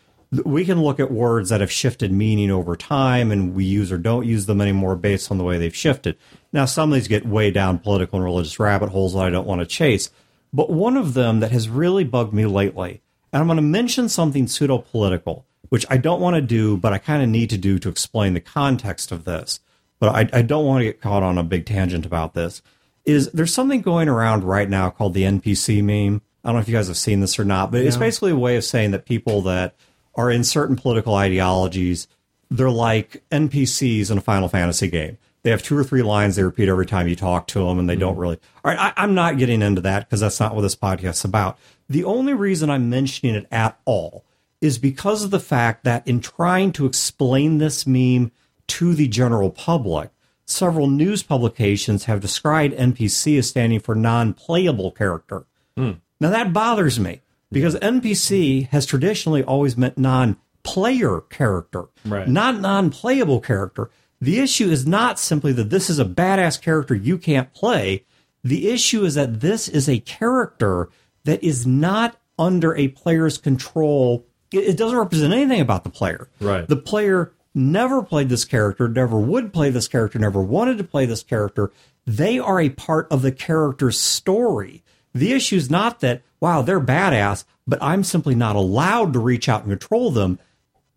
We can look at words that have shifted meaning over time and we use or don't use them anymore based on the way they've shifted. Now, some of these get way down political and religious rabbit holes that I don't want to chase. But one of them that has really bugged me lately, and I'm going to mention something pseudo political, which I don't want to do, but I kind of need to do to explain the context of this. But I, I don't want to get caught on a big tangent about this. Is there's something going around right now called the NPC meme? I don't know if you guys have seen this or not, but it's basically a way of saying that people that are in certain political ideologies, they're like NPCs in a Final Fantasy game. They have two or three lines they repeat every time you talk to them, and they don't mm. really. All right, I, I'm not getting into that because that's not what this podcast's about. The only reason I'm mentioning it at all is because of the fact that in trying to explain this meme to the general public, several news publications have described NPC as standing for non playable character. Hmm. Now that bothers me because NPC has traditionally always meant non player character, Right. not non playable character. The issue is not simply that this is a badass character you can't play. The issue is that this is a character that is not under a player's control. It, it doesn't represent anything about the player. Right. The player never played this character, never would play this character, never wanted to play this character. They are a part of the character's story. The issue is not that, wow, they're badass, but I'm simply not allowed to reach out and control them.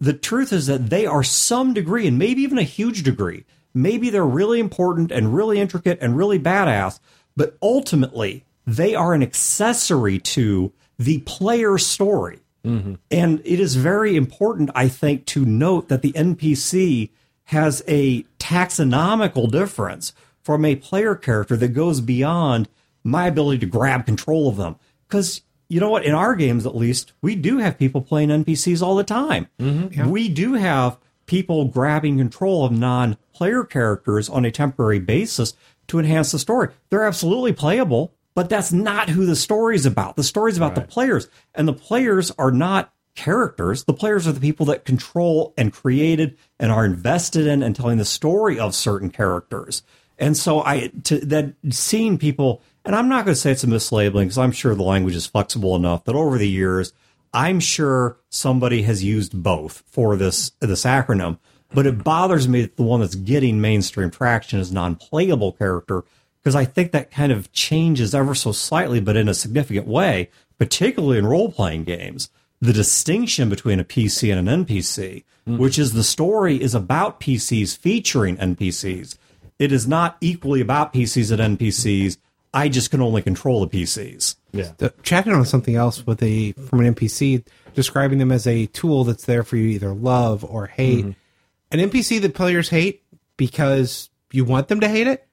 the truth is that they are some degree, and maybe even a huge degree, maybe they're really important and really intricate and really badass, but ultimately they are an accessory to the player story. Mm-hmm. And it is very important, I think, to note that the NPC has a taxonomical difference from a player character that goes beyond my ability to grab control of them. Because you know what? In our games, at least, we do have people playing NPCs all the time. Mm-hmm. We do have people grabbing control of non player characters on a temporary basis to enhance the story. They're absolutely playable, but that's not who the story's about. The story's about the players, and the players are not characters. The players are the people that control and created and are invested in and telling the story of certain characters. And so I to that seeing people, and I'm not going to say it's a mislabeling because I'm sure the language is flexible enough that over the years, I'm sure somebody has used both for this this acronym. But it bothers me that the one that's getting mainstream traction is non-playable character because I think that kind of changes ever so slightly, but in a significant way, particularly in role-playing games. The distinction between a PC and an NPC, mm. which is the story is about PCs featuring NPCs. It is not equally about PCs and NPCs. I just can only control the PCs. Yeah. the, chatting on something else with a from an NPC, describing them as a tool that's there for you either love or hate. Mm-hmm. An NPC that players hate because you want them to hate it,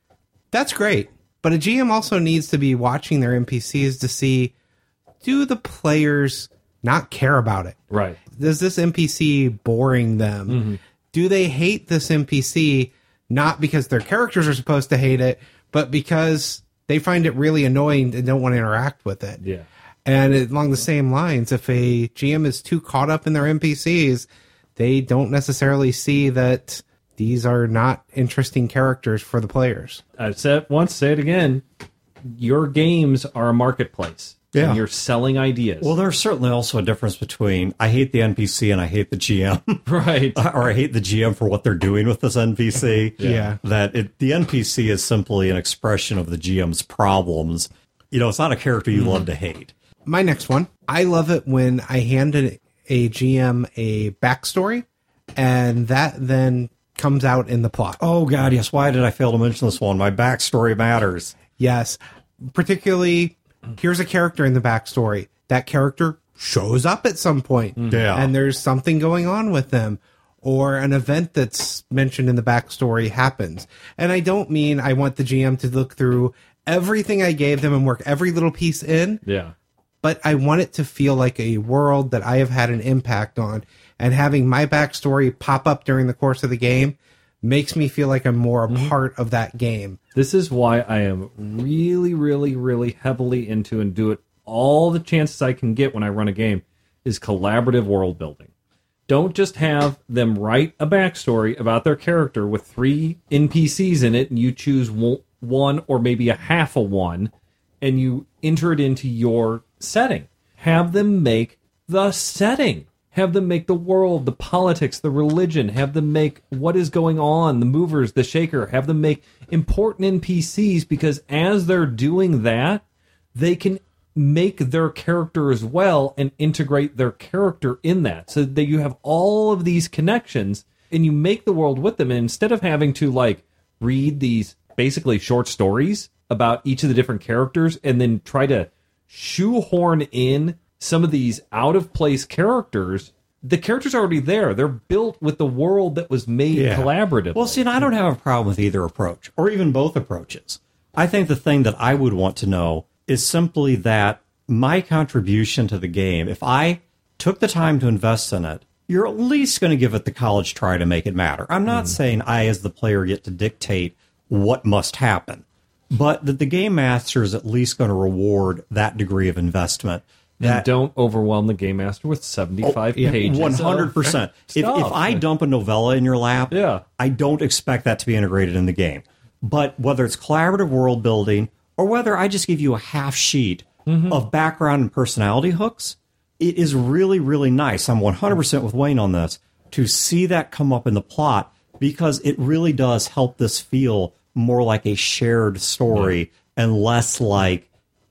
that's great. But a GM also needs to be watching their NPCs to see do the players not care about it? Right. Is this NPC boring them? Mm-hmm. Do they hate this NPC not because their characters are supposed to hate it, but because they find it really annoying and don't want to interact with it? Yeah. And along the same lines, if a GM is too caught up in their NPCs, they don't necessarily see that these are not interesting characters for the players. Uh, I said once, say it again. Your games are a marketplace. Yeah. And you're selling ideas. Well, there's certainly also a difference between I hate the NPC and I hate the GM, <laughs> right. <laughs> or I hate the GM for what they're doing with this NPC. <laughs> Yeah. That it, the NPC is simply an expression of the GM's problems. You know, it's not a character you mm-hmm. love to hate. My next one, I love it when I hand a, a GM a backstory and that then comes out in the plot. Oh God, yes. Why did I fail to mention this one? My backstory matters. Yes. Particularly, here's a character in the backstory. That character shows up at some point. Mm. Yeah. And there's something going on with them. Or an event that's mentioned in the backstory happens. And I don't mean I want the GM to look through everything I gave them and work every little piece in, Yeah. but I want it to feel like a world that I have had an impact on. And having my backstory pop up during the course of the game makes me feel like I'm more a mm-hmm. part of that game. This is why I am really, really, really heavily into and do it all the chances I can get when I run a game is collaborative world building. Don't just have them write a backstory about their character with three NPCs in it and you choose one or maybe a half a one and you enter it into your setting. Have them make the setting. Have them make the world, the politics, the religion. Have them make what is going on, the movers, the shaker. Have them make important NPCs because as they're doing that, they can make their character as well and integrate their character in that so that you have all of these connections and you make the world with them and instead of having to like read these basically short stories about each of the different characters and then try to shoehorn in some of these out of place characters the characters are already there they're built with the world that was made collaboratively Well, see, and I don't have a problem with either approach or even both approaches. I think the thing that I would want to know is simply that my contribution to the game, if I took the time to invest in it, you're at least going to give it the college try to make it matter. I'm not mm. saying I, as the player, get to dictate what must happen, but that the game master is at least going to reward that degree of investment. And That don't overwhelm the game master with 75 pages 100% If if I dump a novella in your lap, Yeah. I don't expect that to be integrated in the game. But whether it's collaborative world building or whether I just give you a half sheet Mm-hmm. of background and personality hooks, it is really really nice. I'm one hundred percent with Wayne on this to see that come up in the plot because it really does help this feel more like a shared story and less like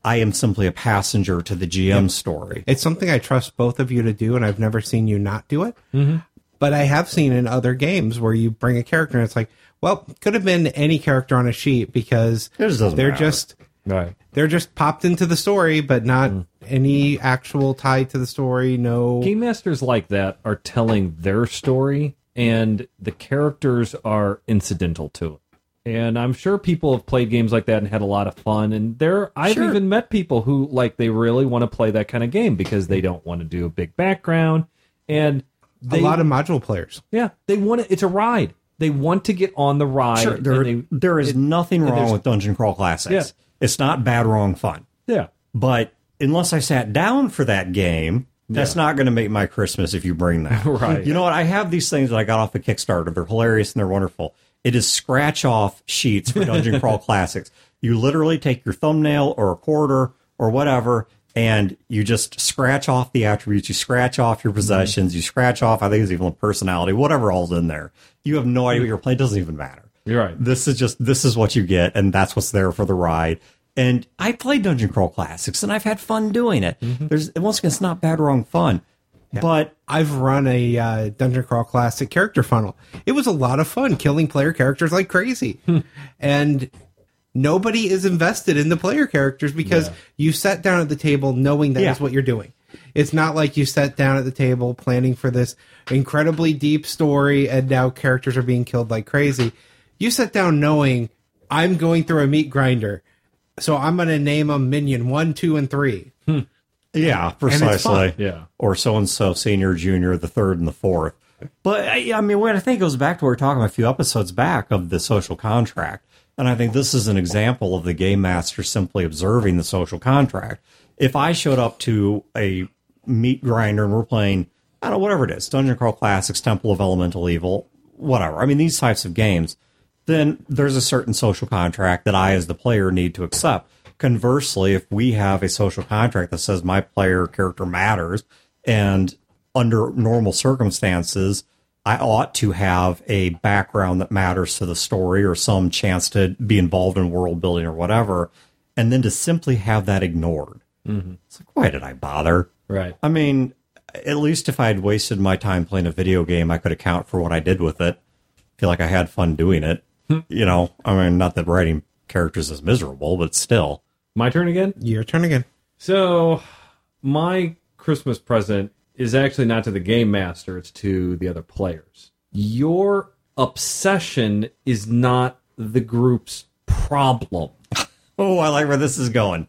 I am simply a passenger to the GM story. It's something I trust both of you to do, and I've never seen you not do it. Mm-hmm. But I have seen in other games where you bring a character and it's like, well, could have been any character on a sheet because just they're matter. just Right. they're just popped into the story, but not mm. any actual tie to the story. No, Game masters like that are telling their story, and the characters are incidental to it. And I'm sure people have played games like that and had a lot of fun. And there, I've Sure. even met people who like they really want to play that kind of game because they don't want to do a big background, and they, a lot of module players. yeah, they want it. It's a ride. They want to get on the ride. Sure, there, they, there is nothing wrong with Dungeon Crawl Classics. Yeah. It's not bad, wrong, fun. yeah, But unless I sat down for that game, that's not going to make my Christmas if you bring that. <laughs> Right. You know what? I have these things that I got off of Kickstarter. They're hilarious and they're wonderful. It is scratch off sheets for Dungeon <laughs> Crawl Classics. You literally take your thumbnail or a quarter or whatever, and you just scratch off the attributes. You scratch off your mm-hmm. possessions. You scratch off, I think it's even personality, whatever all's in there. You have no idea what you're playing. It doesn't even matter. you're right. This is just this is what you get, and that's what's there for the ride. And I play Dungeon Crawl Classics, and I've had fun doing it. Mm-hmm. There's once again, it's not bad, wrong, fun, but I've run a uh, Dungeon Crawl Classic character funnel. It was a lot of fun killing player characters like crazy. and nobody is invested in the player characters because you sat down at the table knowing that is Yeah. what you're doing. It's not like you sat down at the table planning for this incredibly deep story and now characters are being killed like crazy. You sat down knowing I'm going through a meat grinder. So I'm going to name them minion 1, 2 and 3. Yeah, precisely. Yeah. or so and so, senior, junior, the third, and the fourth. But I, I mean, what I think goes back to what we were talking a few episodes back of the social contract, and I think this is an example of the game master simply observing the social contract. If I showed up to a meat grinder and we're playing, I don't know, whatever it is, Dungeon Crawl Classics, Temple of Elemental Evil, whatever. I mean, these types of games, then there's a certain social contract that I, as the player, need to accept. Conversely, if we have a social contract that says my player character matters, and under normal circumstances, I ought to have a background that matters to the story or some chance to be involved in world building or whatever, and then to simply have that ignored. Mm-hmm. It's like, why did I bother? Right. I mean, at least if I had wasted my time playing a video game, I could account for what I did with it. Feel like I had fun doing it. Hmm. you know, I mean, not that writing characters is miserable, but still. My turn again. Your turn again. So, my Christmas present is actually not to the game master, it's to the other players. Your obsession is not the group's problem. <laughs> Oh, I like where this is going.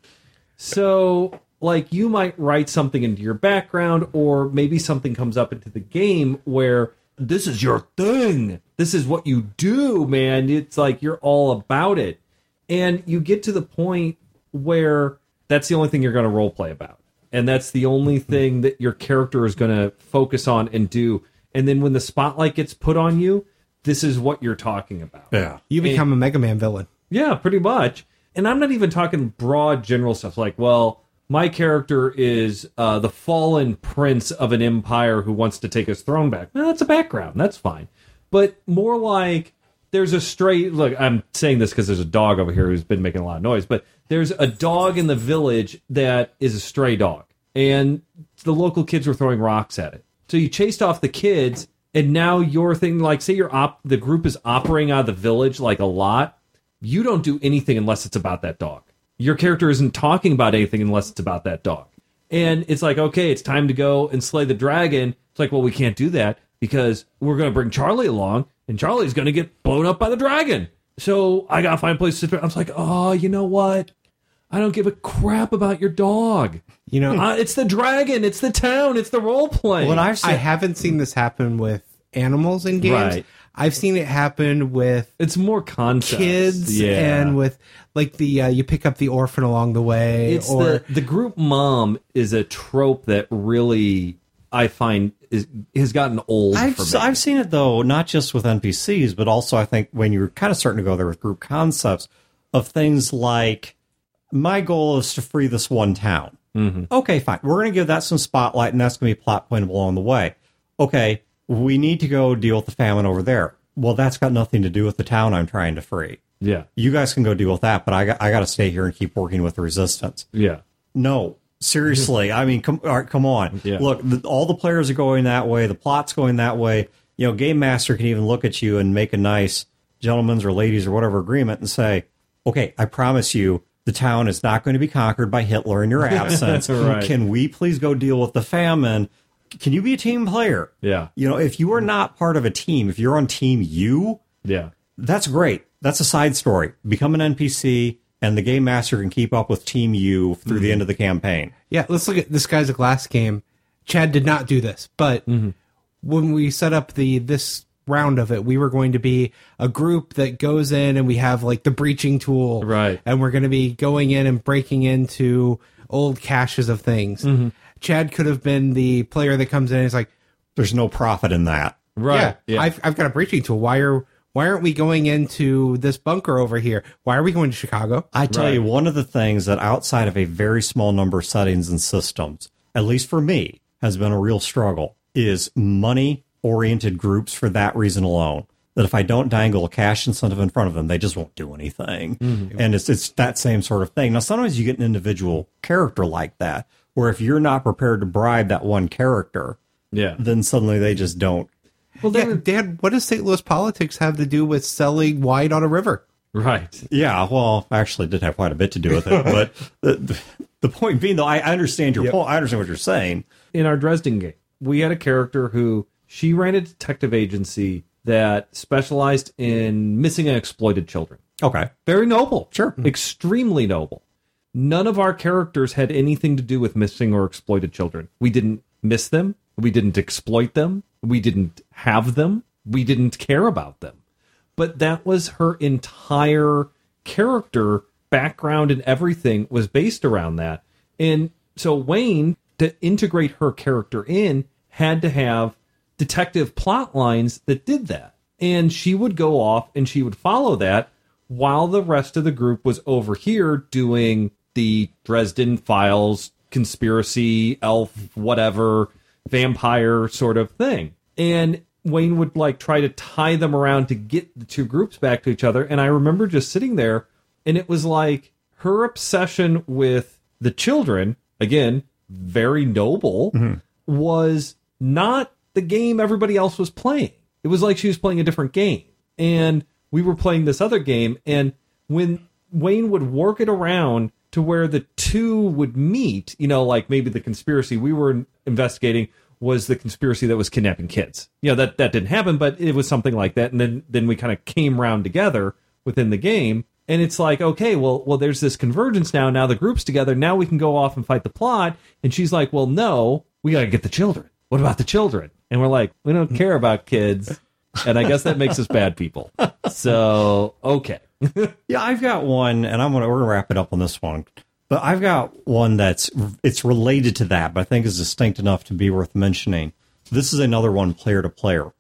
So, like, you might write something into your background, or maybe something comes up into the game where this is your thing. This is what you do, man. It's like you're all about it. And you get to the point where that's the only thing you're going to role play about. And that's the only thing that your character is going to focus on and do. And then when the spotlight gets put on you, this is what you're talking about. Yeah. You become a Mega Man villain. Yeah, pretty much. And I'm not even talking broad general stuff like, well, my character is uh, the fallen prince of an empire who wants to take his throne back. Well, that's a background. That's fine. But more like there's a stray. Look, I'm saying this because there's a dog over here who's been making a lot of noise. But there's a dog in the village that is a stray dog, and the local kids were throwing rocks at it. So you chased off the kids, and now your thing, like, say your op, the group is operating out of the village like a lot you don't do anything unless it's about that dog. Your character isn't talking about anything unless it's about that dog. And it's like, okay, it's time to go and slay the dragon. It's like, well, we can't do that because we're going to bring Charlie along and Charlie's going to get blown up by the dragon. So I got to find a place to. I was like, oh, you know what? I don't give a crap about your dog. You know, Uh, it's the dragon. It's the town. It's the role play. When I've I haven't seen this happen with animals in games. Right. I've seen it happen with it's more concepts. kids yeah. and with like the uh, you pick up the orphan along the way it's or the the group mom is a trope that really I find is has gotten old I've, for me. I've seen it though, not just with NPCs, but also I think when you're kind of starting to go there with group concepts of things like my goal is to free this one town. Mm-hmm. Okay, fine. We're going to give that some spotlight, and that's going to be plot point along the way. Okay, we need to go deal with the famine over there. Well, that's got nothing to do with the town I'm trying to free. yeah, You guys can go deal with that, but I got, I got to stay here and keep working with the resistance. yeah, No, Seriously, I mean, come, right, come on. Yeah. Look, the, all the players are going that way. The plot's going that way. You know, Game Master can even look at you and make a nice gentleman's or ladies or whatever agreement and say, "Okay, I promise you, the town is not going to be conquered by Hitler in your <laughs> absence. Right. Can we please go deal with the famine? Can you be a team player? Yeah. You know, if you are not part of a team, if you're on Team U, Yeah. that's great. That's a side story. Become an NPC, and the game master can keep up with Team U through the mm-hmm. end of the campaign. Yeah, let's look at this Skies of Glass game. Chad did not do this, but mm-hmm. when we set up the this round of it, we were going to be a group that goes in and we have like the breaching tool, Right. And we're going to be going in and breaking into old caches of things. Mm-hmm. Chad could have been the player that comes in and is like, There's no profit in that. Right. yeah, I've I've got a breaching tool. Why are why aren't we going into this bunker over here? Why are we going to Chicago? I tell Right. you, one of the things that outside of a very small number of settings and systems, at least for me, has been a real struggle is money oriented groups for that reason alone. That if I don't dangle a cash incentive in front of them, they just won't do anything. Mm-hmm. And it's it's that same sort of thing. Now sometimes you get an individual character like that, where if you're not prepared to bribe that one character, yeah. then suddenly they just don't. Well, Yeah, then, Dad, what does St. Louis politics have to do with selling wine on a river? right. Yeah, well, actually, it did have quite a bit to do with it. but <laughs> the, the, the point being, though, I I understand your point. I understand what you're saying. in our Dresden game, we had a character who she ran a detective agency that specialized in missing and exploited children. Okay. Very noble. Sure. Hmm. Extremely noble. None of our characters had anything to do with missing or exploited children. We didn't miss them. We didn't exploit them. We didn't have them. We didn't care about them. But that was her entire character background and everything was based around that. And so Wayne, to integrate her character in, had to have detective plot lines that did that. And she would go off and she would follow that while the rest of the group was over here doing the Dresden Files conspiracy, elf, whatever, vampire sort of thing. And Wayne would like try to tie them around to get the two groups back to each other. And I remember just sitting there and it was like her obsession with the children, again, very noble, mm-hmm. was not the game everybody else was playing. It was like she was playing a different game. And we were playing this other game. And when Wayne would work it around to where the two would meet, you know, like maybe the conspiracy we were investigating was the conspiracy that was kidnapping kids. You know, that, that didn't happen, but it was something like that. And then, then we kind of came around together within the game. And it's like, okay, well, well, there's this convergence now. Now the group's together. Now we can go off and fight the plot. And she's like, well, no, we got to get the children. What about the children? And we're like, we don't care about kids. And I guess that makes us bad people. So, okay. <laughs> Yeah, I've got one, and I'm we're gonna wrap it up on this one. But I've got one that's it's related to that, but I think is distinct enough to be worth mentioning. This is another one player to player.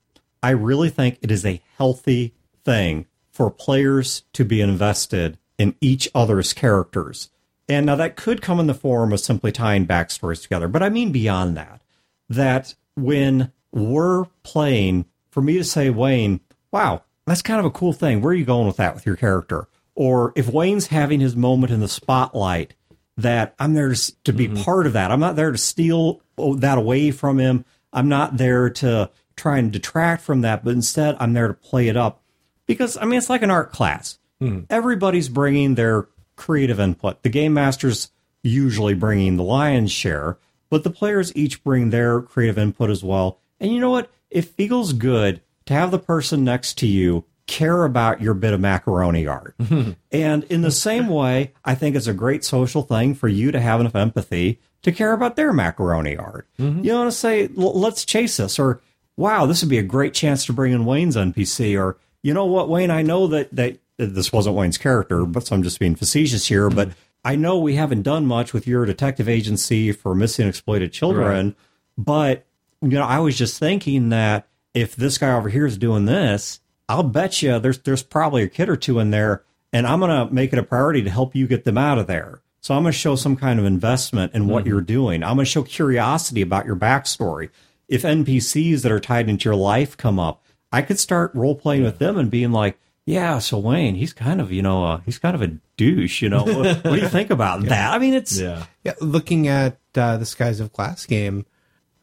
I really think it is a healthy thing for players to be invested in each other's characters. And now that could come in the form of simply tying backstories together, but I mean beyond that. That when we're playing, for me to say, Wayne, wow, that's kind of a cool thing. Where are you going with that with your character? Or if Wayne's having his moment in the spotlight, that I'm there to, be mm-hmm. part of that. I'm not there to steal oh, that away from him. I'm not there to try and detract from that, but instead I'm there to play it up because I mean it's like an art class. Mm-hmm. Everybody's bringing their creative input. The game masters usually bringing the lion's share, but the players each bring their creative input as well. And you know what? It feels good to have the person next to you care about your bit of macaroni art. <laughs> and in the same way, I think it's a great social thing for you to have enough empathy to care about their macaroni art. Mm-hmm. You know, to say, let's chase this, or wow, this would be a great chance to bring in Wayne's NPC, or you know what, Wayne, I know that that this wasn't Wayne's character, but so I'm just being facetious here, but mm-hmm. I know we haven't done much with your detective agency for missing exploited children, but you know, I was just thinking that if this guy over here is doing this, I'll bet you there's there's probably a kid or two in there, and I'm gonna make it a priority to help you get them out of there. So I'm gonna show some kind of investment in what mm-hmm. you're doing. I'm gonna show curiosity about your backstory. If NPCs that are tied into your life come up, I could start role playing with them and being like, yeah, so Wayne, he's kind of, you know, uh, he's kind of a douche, you know. what, what do you think about <laughs> that? I mean, it's Yeah. Yeah, looking at uh, the Skies of Glass game,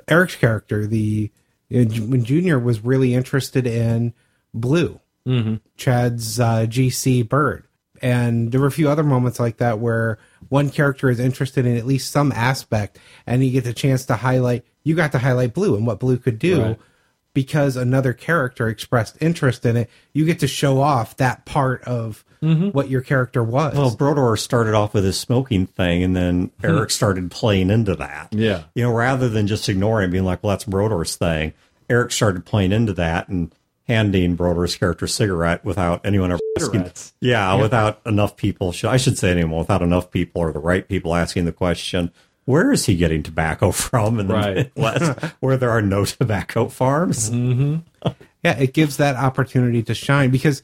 Eric's character, the uh, when Junior was really interested in Blue, Chad's uh, GC bird, and there were a few other moments like that where one character is interested in at least some aspect, and you get the chance to highlight. You got to highlight Blue and what Blue could do. Right. Because another character expressed interest in it, you get to show off that part of mm-hmm. what your character was. Well, Brodor started off with his smoking thing, and then hmm. Eric started playing into that. Yeah. You know, rather than just ignoring it, being like, well, that's Brodor's thing, Eric started playing into that and handing Brodor's character a cigarette without anyone ever asking. Cigarettes. Yeah, without enough people, should, I should say anyone, without enough people or the right people asking the question, where is he getting tobacco <laughs> from in the Right. Midwest <laughs> where there are no tobacco farms? Mm-hmm. Yeah, it gives that opportunity to shine because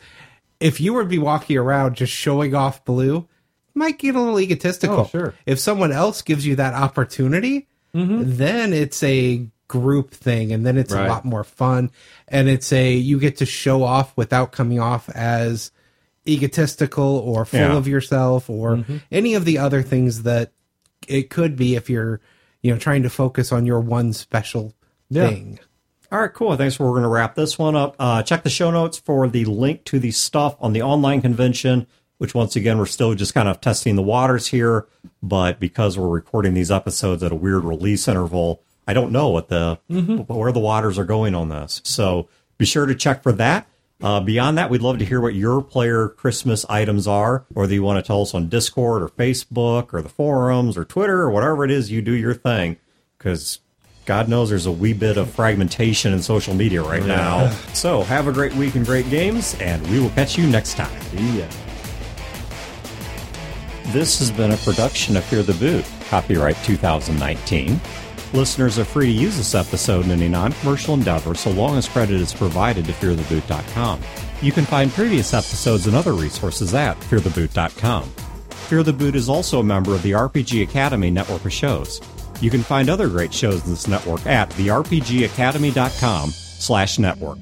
if you were to be walking around just showing off blue, you might get a little egotistical. Oh, sure. If someone else gives you that opportunity, mm-hmm. then it's a group thing and then it's Right. a lot more fun and it's a you get to show off without coming off as egotistical or full Yeah. of yourself or mm-hmm. any of the other things that it could be if you're you know trying to focus on your one special Yeah. thing. All right, cool. Thanks. We're going to wrap this one up. Uh, check the show notes for the link to the stuff on the online convention, which once again, we're still just kind of testing the waters here. But because we're recording these episodes at a weird release interval, I don't know what the where the waters are going on this. So be sure to check for that. Uh, beyond that, we'd love to hear what your player Christmas items are, whether you want to tell us on Discord or Facebook or the forums or Twitter or whatever it is you do your thing. Because God knows there's a wee bit of fragmentation in social media right now. So have a great week and great games, and we will catch you next time. Yeah. This has been a production of Fear the Boot, copyright 2019. Listeners are free to use this episode in any non commercial endeavor so long as credit is provided to feartheboot.com. You can find previous episodes and other resources at feartheboot.com. Fear the Boot is also a member of the RPG Academy network of shows. You can find other great shows in this network at therpgacademy.com slash network.